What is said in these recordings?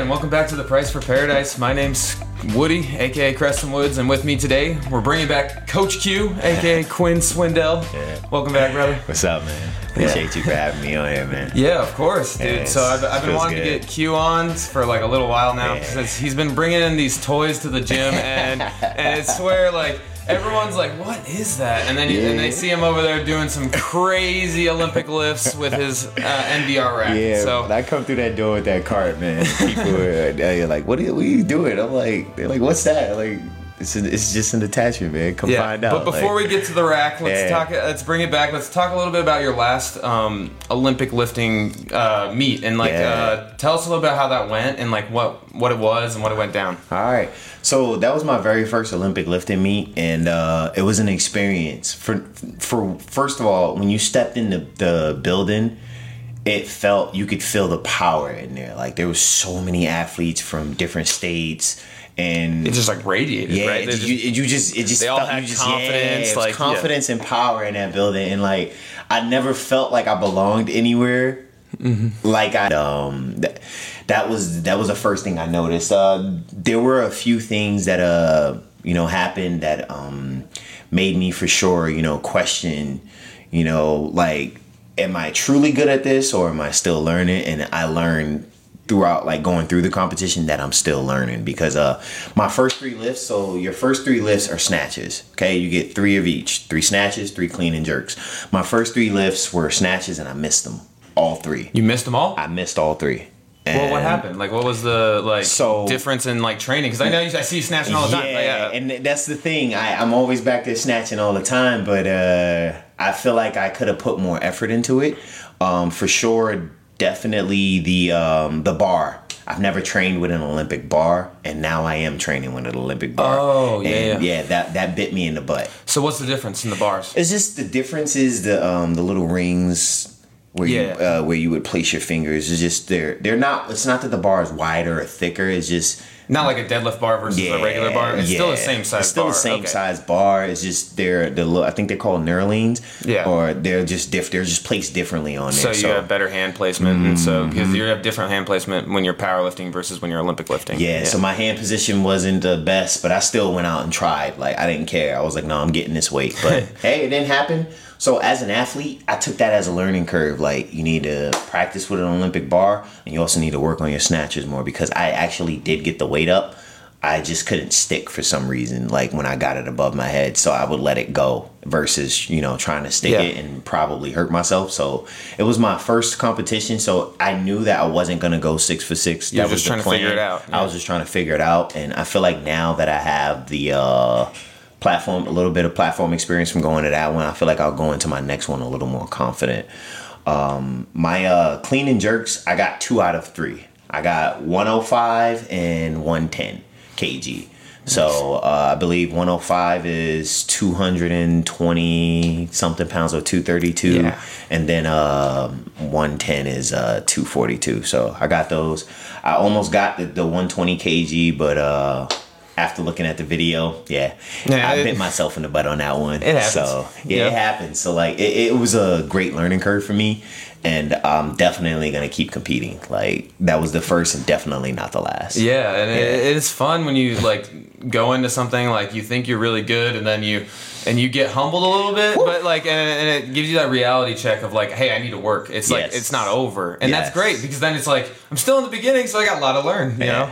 and welcome back to the Price for Paradise. My name's Woody, aka Creston Woods, and with me today, we're bringing back Coach Q, aka Quinn Swindell. Yeah. Welcome back, brother. What's up, man? Appreciate you for having me on here, man. Yeah, of course, dude. Yeah, so I've, I've been wanting to get Q on for like a little while now Yeah. because he's been bringing in these toys to the gym, and and I swear, like everyone's like, "What is that?" And then you, and they see him over there doing some crazy Olympic lifts with his uh, NBR rack. Yeah, so I come through that door with that cart, man, people are like, what are, what are you doing? I'm like, they're like, what's that? Like, it's, an, it's just an attachment, man. Come Yeah, find out. but before like, we get to the rack, let's Yeah. talk. Let's bring it back. Let's talk a little bit about your last um, Olympic lifting uh, meet, and like, Yeah. uh, tell us a little bit how that went, and like what what it was and what it went down. All right. So that was my very first Olympic lifting meet, and uh, it was an experience. For for first of all, when you stepped in the, the building, it felt you could feel the power in there. Like there was so many athletes from different states, and It just like radiated, yeah, right? just- you, you just it just they all felt, had you just, confidence, yeah, like, yeah. confidence and power in that building, and like I never felt like I belonged anywhere. Mm-hmm. Like I um that, that was that was the first thing I noticed. Uh, there were a few things that uh you know happened that um made me for sure you know question you know like am I truly good at this or am I still learning? And I learned throughout like going through the competition that I'm still learning because uh my first three lifts so your first three lifts are snatches okay you get three of each three snatches three clean and jerks my first three lifts were snatches and I missed them all three you missed them all. I missed all three well, what happened? Like, what was the like So- difference in like training? Because I know you, I see you snatching all the time. Yeah, Like, and that's the thing. I, I'm always back there snatching all the time, but uh, I feel like I could have put more effort into it. Um, for sure, definitely the um, the bar. I've never trained with an Olympic bar, and now I am training with an Olympic bar. Oh, yeah, and yeah. yeah. That that bit me in the butt. so what's the difference in the bars? It's just the difference is the um, the little rings where you uh, where you would place your fingers. It's just they're they're not. It's not that the bar is wider or thicker. It's just Not like a deadlift bar versus a regular bar. It's still the same size. It's still bar. the same Okay. size bar. It's just they're the I think they're called knurlings. Yeah. Or they're just diff. They're just placed differently on So there. So you have better hand placement, and so because you have different hand placement when you're powerlifting versus when you're Olympic lifting. yeah, So my hand position wasn't the best, but I still went out and tried. Like I didn't care. I was like, no, I'm getting this weight. But hey, it didn't happen. So as an athlete, I took that as a learning curve. Like you need to practice with an Olympic bar, and you also need to work on your snatches more because I actually did get the weight up. I just couldn't stick for some reason. Like when I got it above my head, so I would let it go versus you know trying to stick Yeah. it and probably hurt myself. So it was my first competition, so I knew that I wasn't gonna go six for six. You were that just was the trying to figure it out, I was just trying to figure it out, and I feel like now that I have the uh, platform, a little bit of platform experience from going to that one, I feel like I'll go into my next one a little more confident. Um, my uh, clean and jerks, I got two out of three. I got 105 and 110 kg. So uh, I believe 105 is 220 something pounds or 232, Yeah. and then um 110 is uh, 242. So I got those. I almost got the, the 120 kg, but uh, after looking at the video, yeah, Yeah, I it- bit myself in the butt on that one. It happens. So yeah, Yeah. it happens. So like it, it was a great learning curve for me, and I'm definitely gonna keep competing. Like that was the first and definitely not the last. Yeah, and Yeah. It, it is fun when you like go into something like you think you're really good, and then you and you get humbled a little bit, but like and, and it gives you that reality check of like, hey, I need to work. It's like it's not over, and that's great because then it's like I'm still in the beginning, so I got a lot to learn. You know.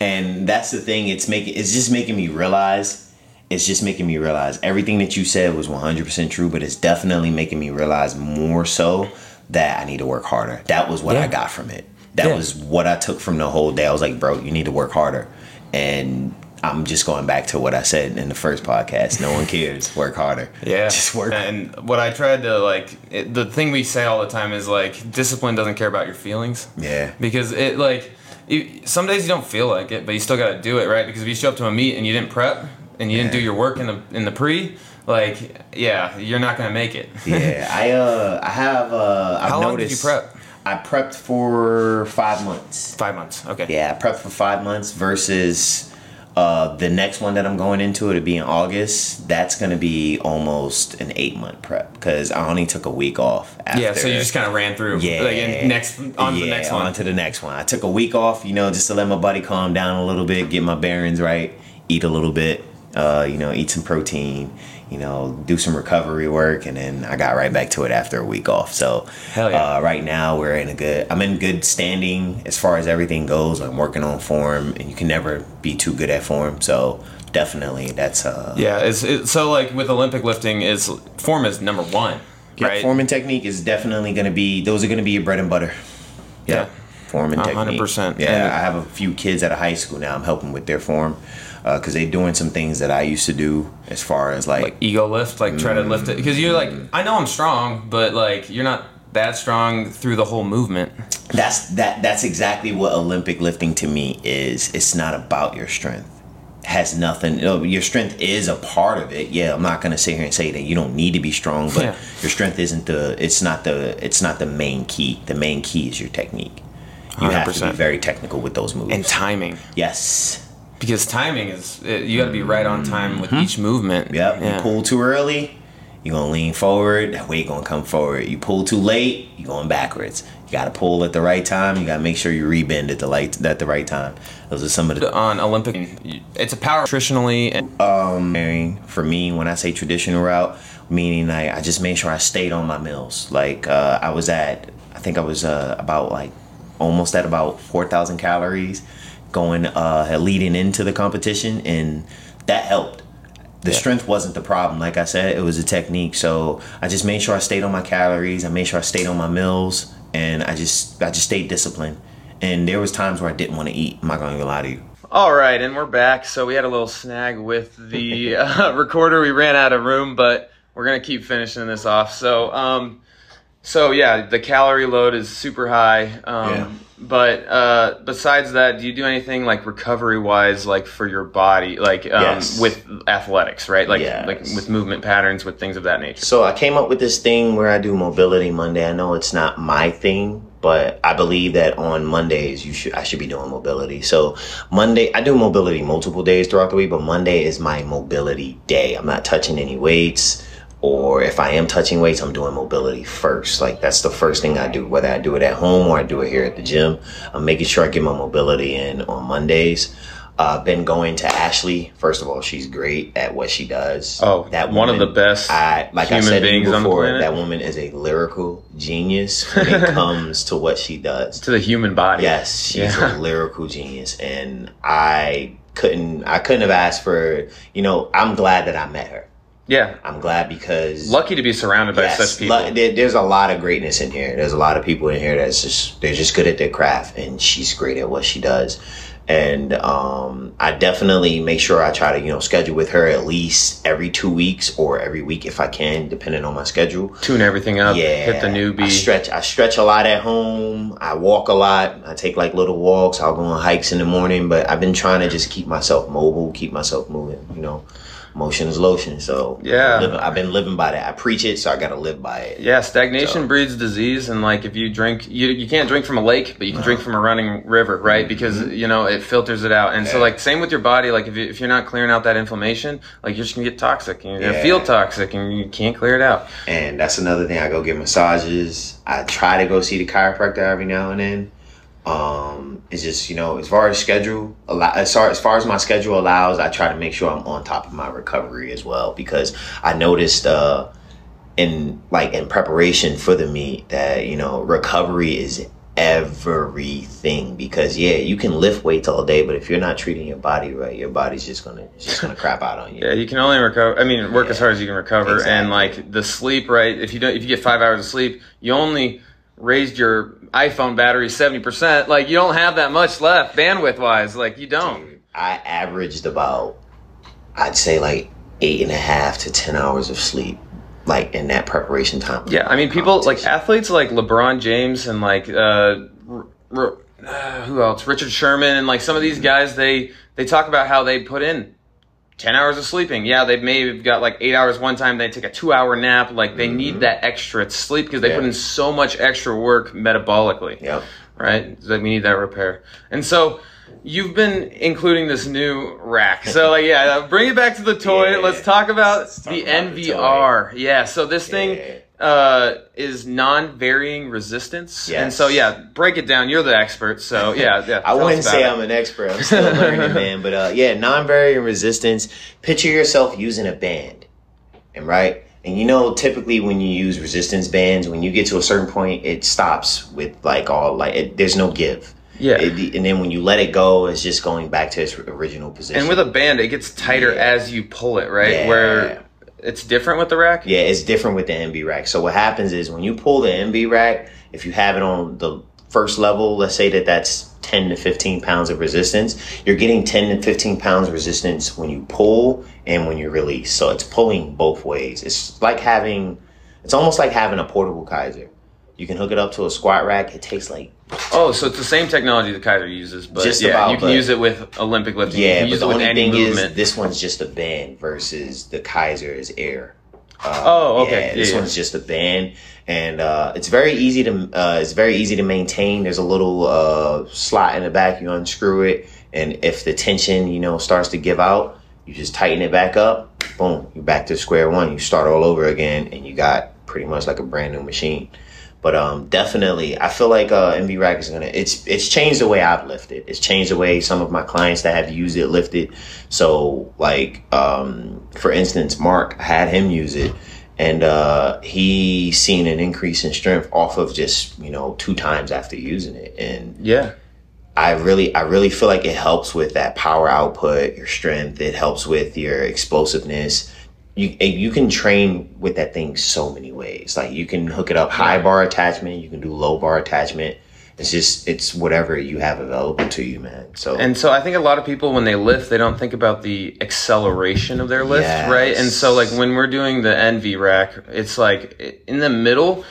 And that's the thing. It's making. It's just making me realize. It's just making me realize everything that you said was 100% true, but it's definitely making me realize more so that I need to work harder. That was what Yeah. I got from it. That Yeah. was what I took from the whole day. I was like, bro, you need to work harder. And I'm just going back to what I said in the first podcast. No one cares. Work harder. Yeah, Just work. And what I tried to like, it, the thing we say all the time is like, discipline doesn't care about your feelings. Yeah. Because it like, you, some days you don't feel like it, but you still got to do it, right? Because if you show up to a meet and you didn't prep and you didn't do your work in the in the pre, like, yeah, you're not gonna make it. yeah, I uh, I have uh, I've How long noticed. did you prep? I prepped for five months. Five months. Okay. Yeah, I prepped for five months versus Uh, the next one that I'm going into it'll be in August. That's gonna be almost an eight month prep because I only took a week off. After. Yeah, so you just kind of ran through. Yeah. Like, next on to the Yeah, next one. On to the next one. I took a week off, you know, just to let my body calm down a little bit, get my bearings right, eat a little bit, uh, you know, eat some protein, you know, do some recovery work, and then I got right back to it after a week off. So, yeah. uh, right now we're in a good. I'm in good standing as far as everything goes. I'm working on form, and you can never be too good at form. So, definitely, that's uh, Yeah, it's, it, so like with Olympic lifting, is form is number one, yeah, right? form and technique is definitely going to be. Those are going to be your bread and butter. Yeah. form and technique. hundred percent. Yeah, And- I have a few kids at a high school now. I'm helping with their form Uh, because they're doing some things that I used to do as far as like, like ego lift, like try to mm. lift it because you're like, I know I'm strong, but like you're not that strong through the whole movement. that's that that's exactly what Olympic lifting to me is. It's not about your strength. It has nothing. you know, Your strength is a part of it. Yeah, I'm not gonna sit here and say that you don't need to be strong, but Yeah. your strength isn't the. It's not the. It's not the main key. The main key is your technique. You have to be very technical with those moves. And timing, yes. Because timing is you got to be right on time with each movement. Mm-hmm. Yep. Yeah. You pull too early, you're gonna lean forward. That weight gonna come forward. You pull too late, you're going backwards. You gotta pull at the right time. You gotta make sure you rebend at the light at the right time. Those are some of the on Olympic, it's a power nutritionally and um for me when I say traditional route, meaning like I just made sure I stayed on my meals. Like uh, I was at, I think I was uh, about like almost at about four thousand calories going uh leading into the competition, and that helped. The Yeah. strength wasn't the problem. Like I said, it was a technique. So I just made sure I stayed on my calories. I made sure I stayed on my meals, and I just I just stayed disciplined. And there was times where I didn't want to eat. I'm not gonna lie to you. All right, and we're back. So we had a little snag with the uh, recorder. We ran out of room, but we're gonna keep finishing this off. So, um, so yeah, the calorie load is super high. Um, Yeah. But uh, besides that, do you do anything like recovery wise, like for your body, like um, Yes. with athletics, right? Like Yes. like with movement patterns, with things of that nature. So I came up with this thing where I do mobility Monday. I know it's not my thing, but I believe that on Mondays you should I should be doing mobility. So Monday I do mobility multiple days throughout the week, but Monday is my mobility day. I'm not touching any weights or if I am touching weights, I'm doing mobility first. Like that's the first thing I do, whether I do it at home or I do it here at the gym. I'm making sure I get my mobility in on Mondays. Uh, been going to Ashley. First of all, she's great at what she does. Oh, that one of the best I like I said before, that woman is a lyrical genius when it comes to what she does. to the human body. Yes, she's Yeah. a lyrical genius, and I couldn't I couldn't have asked for you know I'm glad that I met her. Yeah. I'm glad because Lucky to be surrounded by such people. there- there's a lot of greatness in here. There's a lot of people in here that's just they're just good at their craft, and she's great at what she does. And um, I definitely make sure I try to you know schedule with her at least every two weeks or every week if I can, depending on my schedule. Tune everything up. Yeah, Hit the newbie. I stretch. I stretch a lot at home. I walk a lot. I take like little walks. I'll go on hikes in the morning. But I've been trying to just keep myself mobile, keep myself moving. You know, motion is lotion. So Yeah. living- I've been living by that. I preach it, so I got to live by it. Yeah, stagnation So- breeds disease, and like if you drink, you you can't drink from a lake, but you can drink from a running river, right? Because you know it filters it out, and so Mm-hmm. Like same with your body. Like if you, if you're not clearing out that inflammation, like you're just gonna get toxic, and you're gonna Yeah. feel toxic, and you can't clear it out. And that's another thing. I go get massages. I try to go see the chiropractor every now and then. Um, it's just you know, as far as schedule, as far as far as my schedule allows, I try to make sure I'm on top of my recovery as well because I noticed uh, in like in preparation for the meet that you know recovery is everything because yeah you can lift weights all day but if you're not treating your body right your body's just gonna it's just gonna crap out on you Yeah, you can only recover. I mean, work as hard as you can recover, and like the sleep, right? If you don't, if you get five hours of sleep, you only raised your iPhone battery seventy percent. Like you don't have that much left bandwidth wise. Like you don't. I averaged about, I'd say like eight and a half to ten hours of sleep, like in that preparation time. Yeah, I mean, people like athletes like LeBron James and like uh, r- r- uh, who else? Richard Sherman and like some of these guys. They they talk about how they put in ten hours of sleeping. Yeah, they may have got like eight hours one time. They take a two hour nap. Like they need that extra sleep because they Mm-hmm. Yeah. put in so much extra work metabolically Yep. right? That we need that repair. And so, you've been including this new rack. So like yeah, bring it back to the toy. Yeah. Let's talk about Let's talk the about the NVR. yeah, so this Yeah. Uh is non-varying resistance. And so yeah, break it down. You're the expert. So yeah, yeah. I wouldn't say it. I'm an expert. I'm still learning, man. But uh, yeah, non-varying resistance. Picture yourself using a band, and right, and you know, typically when you use resistance bands, when you get to a certain point, it stops with like all like it, there's no give. Yeah. It- and then when you let it go, it's just going back to its original position. And with a band, it gets tighter Yeah. as you pull it, right? Yeah. Where it's different with the rack. Yeah, it's different with the NVRack. So what happens is when you pull the NVRack, if you have it on the first level, let's say that that's 10 to 15 pounds of resistance, you're getting 10 to 15 pounds of resistance when you pull and when you release. So it's pulling both ways. It's like having, it's almost like having a portable Keiser. You can hook it up to a squat rack. It takes like, Oh, so it's the same technology the Keiser uses, but Just yeah, about, you can but- use it with Olympic lifting. you yeah, can but use the it with only any thing movement. is this one's just a band versus the Keiser is air. Uh, Oh, okay. Yeah, this Yeah, yeah. one's just a band, and uh, it's very easy to uh, it's very easy to maintain. There's a little uh, slot in the back. You unscrew it, and if the tension you know starts to give out, you just tighten it back up. Boom, you're back to square one. You start all over again, and you got pretty much like a brand new machine. But um, definitely, I feel like uh, NVRack is gonna. It's it's changed the way I've lifted. It's changed the way some of my clients that have used it lifted. So, like um, for instance, Mark I had him use it, and uh, he seen an increase in strength off of just you know two times after using it, and yeah. I really, I really feel like it helps with that power output, your strength. It helps with your explosiveness. You you can train with that thing so many ways. Like you can hook it up high bar attachment. You can do low bar attachment. It's just it's whatever you have available to you, man. So And so I think a lot of people when they lift, they don't think about the acceleration of their lift, Yes. right? And so like when we're doing the NV rack, it's like in the middle,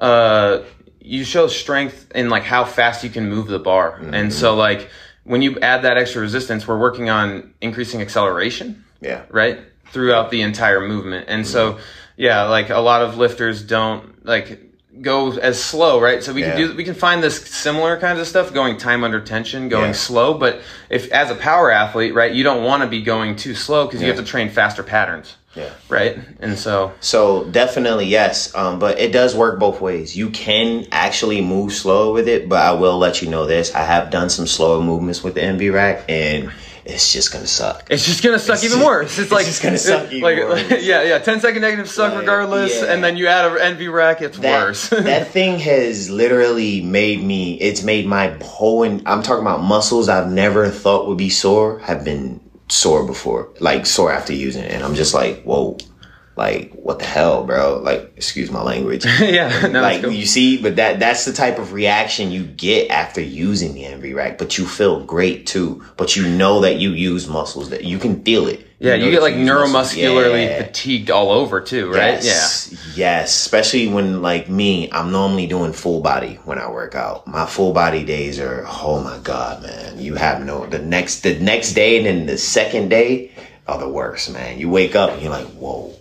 uh, you show strength in like how fast you can move the bar. And so like when you add that extra resistance, we're working on increasing acceleration, yeah, right? Throughout the entire movement. And so, yeah, like a lot of lifters don't like go as slow, right? So we Yeah. can do, we can find this similar kinds of stuff going time under tension, going Yeah. slow. But if as a power athlete, right, you don't want to be going too slow because you have to train faster patterns, yeah. right? And so, So definitely yes, um, but it does work both ways. You can actually move slow with it, but I will let you know this: I have done some slower movements with the NVRack, and it's just gonna suck. it's just gonna suck It's even just- worse. It's, it's like it's gonna suck even like, worse. yeah, yeah. 10 second negative suck Like, regardless, yeah. and then you add an NV rack, it's that, worse. that thing has literally made me it's made my whole i'm talking about muscles i've never thought would be sore have been sore before like sore after using it and i'm just like whoa like what the hell bro like excuse my language yeah, no, like cool. you see but that that's the type of reaction you get after using the NVRack but you feel great too but you know that you use muscles that you can feel it Yeah, know you get like muscles. neuromuscularly Yeah. fatigued all over too, right? Yes, yes. Especially when like me, I'm normally doing full body when I work out. My full body days are oh my god, man. You have no the next the next day and then the second day are the worst, man. You wake up and you're like, whoa.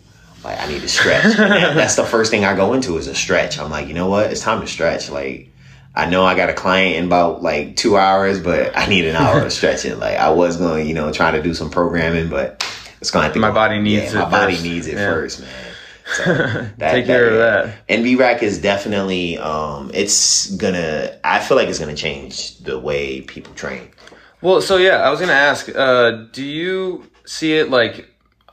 Like I need to stretch. That- that's the first thing I go into is a stretch. I'm like, you know what? It's time to stretch. Like I know I got a client in about like two hours, but I need an hour of stretching. Like I was going, you know, trying to do some programming, but it's going to have to My go- body needs yeah, it My body first. needs it Yeah. first, man. So that, Take care of that. NVRack is definitely, um, it's gonna. I feel like it's gonna change the way people train. Well, so yeah, I was gonna ask, uh, do you see it like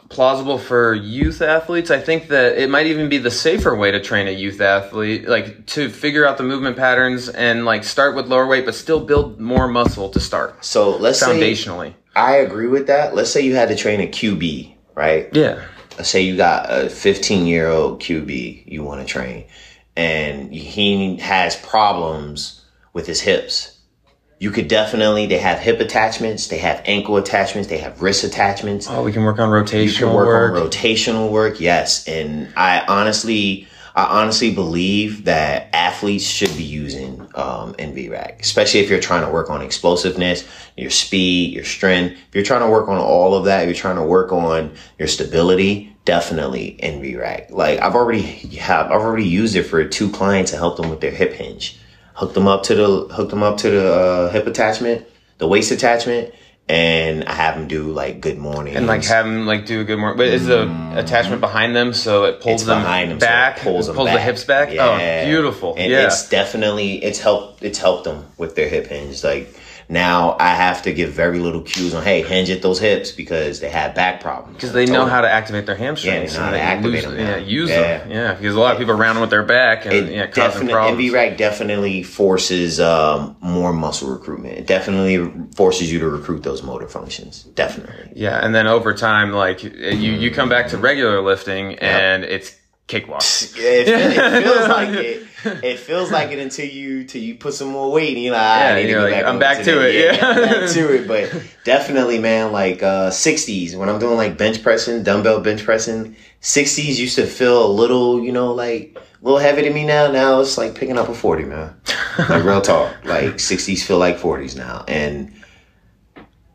plausible for youth athletes? I think that it might even be the safer way to train a youth athlete, like to figure out the movement patterns and like start with lower weight, but still build more muscle to start So let's say foundationally. I agree with that. Let's say you had to train a QB, right? Yeah. Let's say you got a 15 year old QB you want to train, and he has problems with his hips. You could definitely. They have hip attachments. They have ankle attachments. They have wrist attachments. Oh, we can work on rotational you can work, work. on rotational work yes and i honestly i honestly believe that athletes should be using um, NVRack especially if you're trying to work on explosiveness your speed your strength if you're trying to work on all of that you're trying to work on your stability definitely NVRack like i've already have i've already used it for two clients to help them with their hip hinge hooked them up to the hooked them up to the uh, hip attachment the waist attachment, and I have them do like good morning and like have them like do a good morning. But is the attachment behind them so it pulls It's them behind them, so it back, pulls them the back. hips back? Yeah. Oh, beautiful! and yeah, it's definitely it's helped it's helped them with their hip hinge like now i have to give very little cues on hey hinge at those hips because they have back problems because they know how to activate their hamstrings. Yeah, they know how to activate lose- them. Yeah, use Yeah. them. Yeah, because a lot of people are rounding with their back and it yeah, causing definitely problems. NVRack definitely forces um, more muscle recruitment. It definitely forces you to recruit those motor functions. Definitely. Yeah, and then over time, like you, you come back to regular lifting and it's cakewalk. It, it feels like it. It feels like it until you till you put some more weight and you're like, "Ah, Yeah, I need to like, back I'm back to that." it, yeah. I'm back to it. But definitely, man, like uh, 60s when I'm doing like bench pressing, dumbbell bench pressing. 60s used to feel a little, you know, like a little heavy to me now. Now it's like picking up a 40, man. Like real talk. Like 60s feel like 40s now, and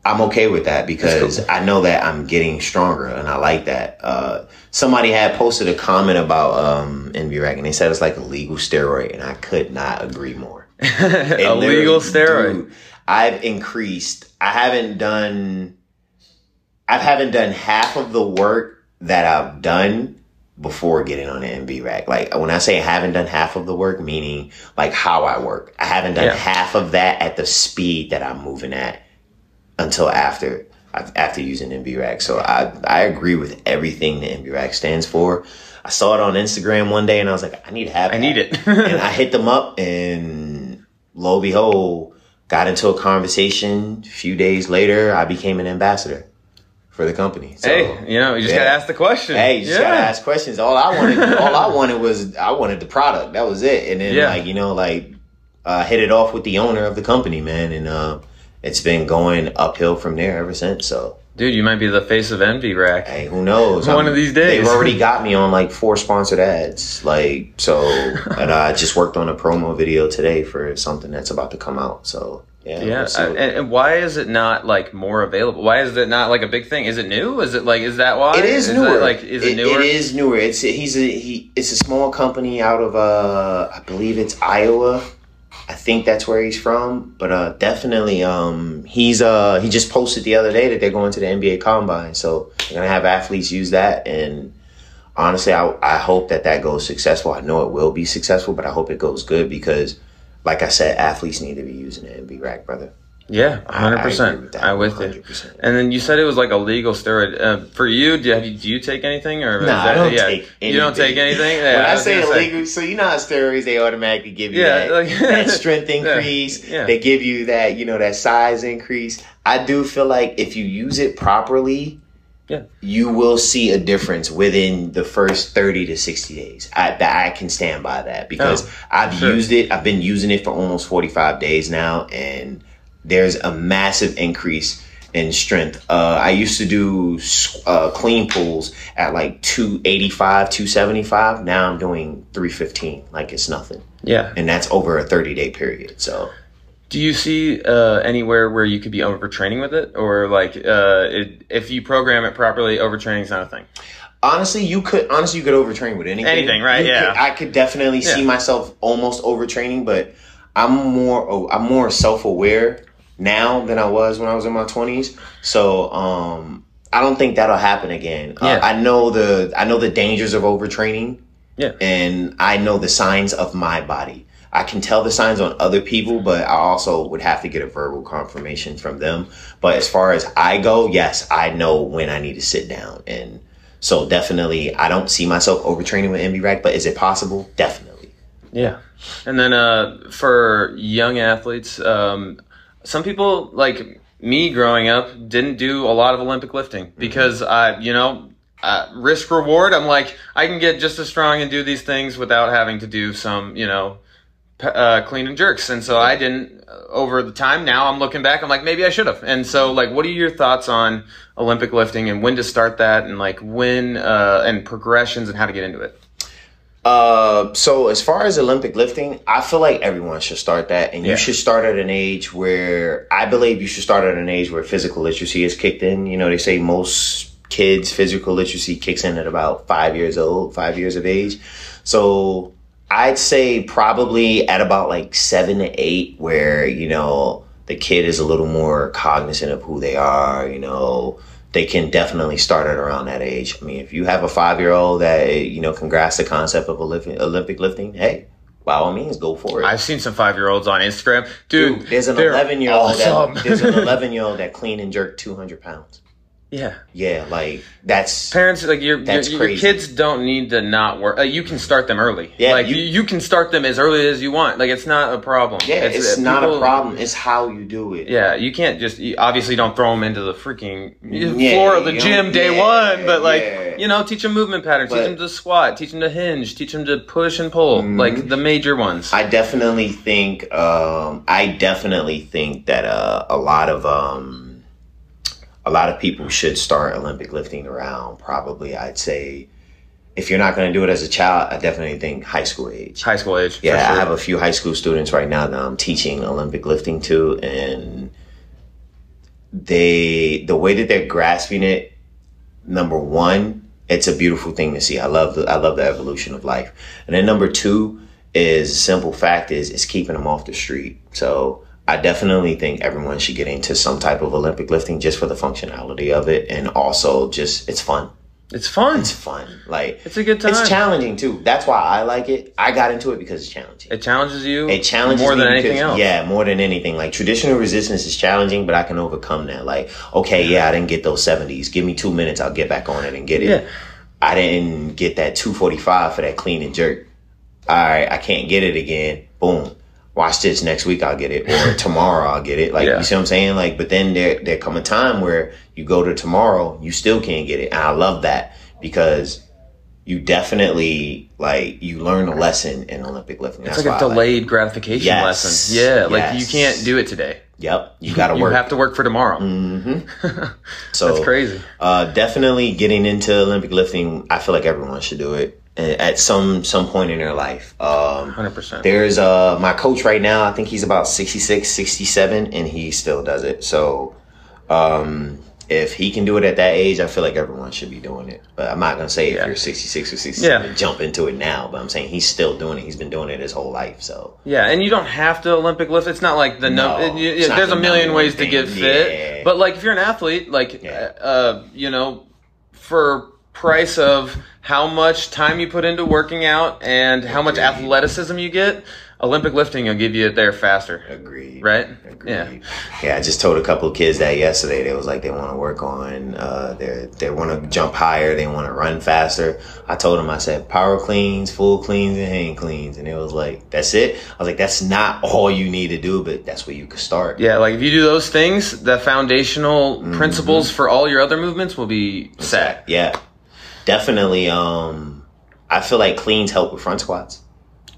I'm okay with that because cool. I know that I'm getting stronger and I like that. Uh, somebody had posted a comment about um, NVRack and they said it's like a legal steroid, and I could not agree more. A legal steroid. dude, I've increased. I haven't done. I haven't done half of the work that I've done before getting on the NVRack. Like when I say I haven't done half of the work, meaning like how I work. I haven't done Yeah. half of that at the speed that I'm moving at until after after using NVRack. So I I agree with everything the NVRack stands for. I saw it on Instagram one day and I was like, I need to have. I that. need it. and I hit them up, and lo and behold, got into a conversation. A few days later, I became an ambassador for the company. So, hey, you know, you just yeah. gotta ask the question. Hey, you just yeah. gotta ask questions. All I wanted, all I wanted was I wanted the product. That was it. And then Yeah. like you know, like uh, hit it off with the owner of the company, man, and uh, it's been going uphill from there ever since. So Dude, you might be the face of NVRack. hey, who knows? One of these days. they've already got me on like four sponsored ads. Like so, and I just worked on a promo video today for something that's about to come out. So yeah, Yeah, uh, and, and why is it not like more available? Why is it not like a big thing? Is it new? Is it like is that why? It is that, newer. like is it, newer? It is newer. It's he's a he. It's a small company out of uh, I believe it's Iowa. I think that's where he's from. But uh, definitely, um, he's uh, he just posted the other day that they're going to the NBA Combine, so they're gonna have athletes use that. And honestly, I I hope that that goes successful. I know it will be successful, but I hope it goes good because, like I said, athletes need to be using the NVRack, brother. Yeah, I- I hundred percent. with I with you. 100%. And then you said it was like a legal steroid uh, for you. Do you, do you take anything or Nah, I don't yeah, take You don't take anything. Yeah, when I, was say illegal, so you know how steroids they automatically give you Yeah, that, like- that strength increase. yeah. They give you that you know that size increase. I do feel like if you use it properly, Yeah. you will see a difference within the first thirty to sixty days. I that I can stand by that because Oh, I've sure. used it. I've been using it for almost forty five days now, and there's a massive increase in strength. Uh, I used to do uh, clean pulls at like 285, 275. Now I'm doing 315, like it's nothing. Yeah. And that's over a 30 day period. So Do you see uh, anywhere where you could be overtraining with it, or like uh, it, if you program it properly, overtraining is not a thing? honestly, you could honestly you could overtrain with anything. Anything, right? You Yeah. could- I could definitely see myself almost overtraining, but I'm more oh, I'm more self aware now than I was when I was in my 20s. So um, I don't think that'll happen again. Uh, Yeah. I know the I know the dangers of overtraining. Yeah. and I know the signs of my body. I can tell the signs on other people, but I also would have to get a verbal confirmation from them. But as far as I go, yes, I know when I need to sit down. And so definitely, I don't see myself overtraining with NVRack, but is it possible? Definitely. Yeah. And then uh, for young athletes, um, some people like me growing up didn't do a lot of Olympic lifting because I, you know, uh, risk reward. I'm like, I can get just as strong and do these things without having to do some, you know, uh, clean and jerks. And so I didn't uh, over the time. Now I'm looking back. I'm like, maybe I should have. And so, like, what are your thoughts on Olympic lifting and when to start that and like when uh, and progressions and how to get into it? Uh, so as far as Olympic lifting, I feel like everyone should start that, and Yeah. you should start at an age where I believe you should start at an age where physical literacy is kicked in. You know, they say most kids' physical literacy kicks in at about five years old, five years of age. So I'd say probably at about like seven to eight, where you know the kid is a little more cognizant of who they are, you know, they can definitely start it around that age. I mean, if you have a five year old that you know can grasp the concept of Olympic Olympic lifting, hey, by all means, go for it. I've seen some five year olds on Instagram, dude. Dude, there's an 11 year old awesome. that there's an 11 year old that clean and jerk 200 pounds. Yeah. Yeah, like that's Parents like your your, That's your crazy. kids don't need to not work. Uh, you can start them early. Yeah, like you- you, can start them as early as you want. Like it's not a problem. yeah, it's, uh, not a problem. It's how you do it. Yeah, you can't just you obviously don't throw them into the freaking Yeah, floor of the gym day yeah, one, but like yeah. you know, teach them movement patterns, teach them to squat, teach them to hinge, teach them to push and pull, Mhm. like the major ones. I definitely think um, I definitely think that uh, a lot of um, a lot of people should start Olympic lifting around probably I'd say if you're not going to do it as a child, I definitely think high school age. High school age. Yeah, I have a few high school students right now that I'm teaching Olympic lifting to, and they the way that they're grasping it. Number one, it's a beautiful thing to see. I love the I love the evolution of life, and then number two is simple fact is it's keeping them off the street. So I definitely think everyone should get into some type of Olympic lifting just for the functionality of it, and also just it's fun. It's fun. It's fun. Like It's a good time. it's challenging too. That's why I like it. I got into it because it's challenging. It challenges you. It challenges more than anything because- else. Yeah, more than anything. Like traditional resistance is challenging, but I can overcome that. Like, okay, yeah, I didn't get those seventies. Give me two minutes, I'll get back on it and get it. Yeah. I didn't get that two forty five for that clean and jerk. All right, I can't get it again. Boom. Watch this next week I'll get it. Or tomorrow I'll get it. Like Yeah. you see what I'm saying? Like, but then there there come a time where you go to tomorrow, you still can't get it. And I love that because you definitely like you learn a lesson in Olympic lifting. It's like a why I it. delayed gratification Yes. lesson. Yeah, like you can't do it today. Yep, you got to work. You have to work for tomorrow. hmm So That's crazy. Uh, definitely getting into Olympic lifting. I feel like everyone should do it at some some point in their life. Um, Hundred percent. there's uh my coach right now. I think he's about 66, 67, and he still does it. So um, if he can do it at that age, I feel like everyone should be doing it. But I'm not gonna say if you're 66 or 67, Yeah. jump into it now. But I'm saying he's still doing it. He's been doing it his whole life. So Yeah, and you don't have to Olympic lift. It's not like the no. No, it- it's there's the a million ways to get fit, Yeah. but like if you're an athlete, like Yeah. uh, you know, for price of how much time you put into working out and how much athleticism you get, Olympic lifting will give you it there faster. Agreed. Right? Agreed. Yeah. Yeah. I just told a couple of kids that yesterday. They was like they want to work on uh they they want to jump higher, they want to run faster. I told them I said power cleans, full cleans and hand cleans and it was like that's it. I was like that's not all you need to do, but that's where you could start. Yeah, like if you do those things, the foundational Mm-hmm. principles for all your other movements will be set. Yeah. Definitely um I feel like cleans help with front squats.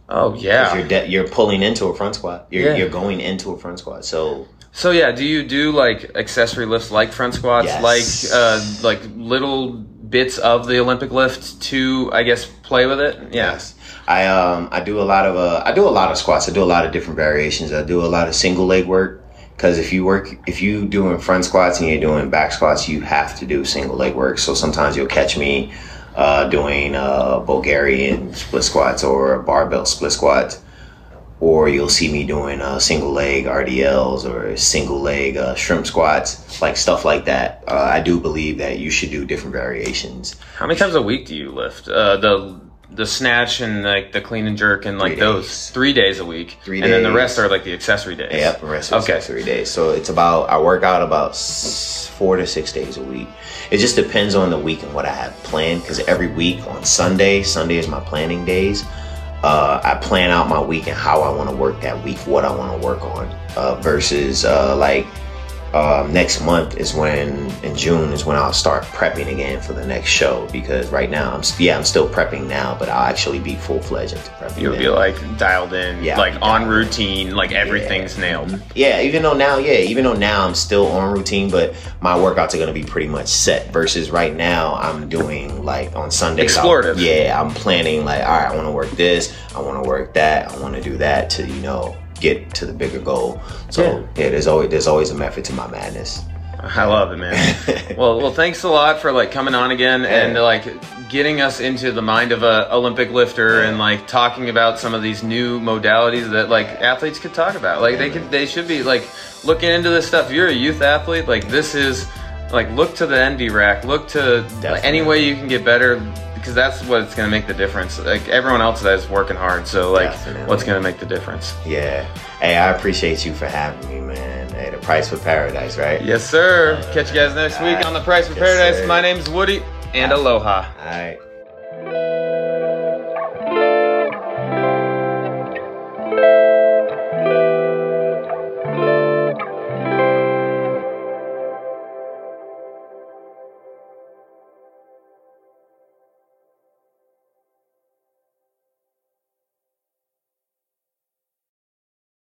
Oh yeah. You're de- you're pulling into a front squat. You're Yeah. you're going into a front squat. So So yeah, do you do like accessory lifts like front squats, Yes. like uh, like little bits of the Olympic lift to I guess play with it? Yeah. Yes. I um I do a lot of uh I do a lot of squats. I do a lot of different variations. I do a lot of single leg work because if you work if you doing front squats and you're doing back squats, you have to do single leg work. So sometimes you'll catch me uh, doing uh, Bulgarian split squats or barbell split squats. Or you'll see me doing uh, single leg RDLs or single leg uh, shrimp squats, like stuff like that. Uh, I do believe that you should do different variations. How many times a week do you lift? Uh, the the snatch and like the clean and jerk and like Three those three days a week, Three and then the rest are like the accessory days. Yep, the rest of Okay. three days. So it's about I work out about s- four to six days a week. It just depends on the week and what I have planned. Because every week on Sunday, Sunday is my planning days. Uh, I plan out my week and how I want to work that week, what I want to work on. Uh, versus uh, like um, next month is when in June is when I'll start prepping again for the next show. Because right now I'm yeah I'm still prepping now, but I'll actually be full fledged into prepping. You'll be like dialed in, Yeah, like on in. routine, like everything's nailed. Yeah, even though now, yeah, even though now I'm still on routine, but my workouts are gonna be pretty much set. Versus right now, I'm doing like on Sundays. I'll- Explorative. yeah, I'm planning like, all right, I want to work this, I want to work that, I want to do that to you know get to the bigger goal. So yeah, there's always there's always a method to my madness. I love it, man. well, well, thanks a lot for like coming on again and like getting us into the mind of a Olympic lifter and like talking about some of these new modalities that like athletes could talk about. Like they could, they should be like looking into this stuff. If you're a youth athlete, like this is like look to the NVRack. Look to like, any way you can get better because that's what's gonna make the difference. Like everyone else is working hard, so like Definitely. what's gonna make the difference? yeah. Hey, I appreciate you for having me, man. Hey, the price for paradise, right? Yes, sir. Catch you guys next week on the Price for Yes, Paradise. sir. My name's Woody, and aloha. All right.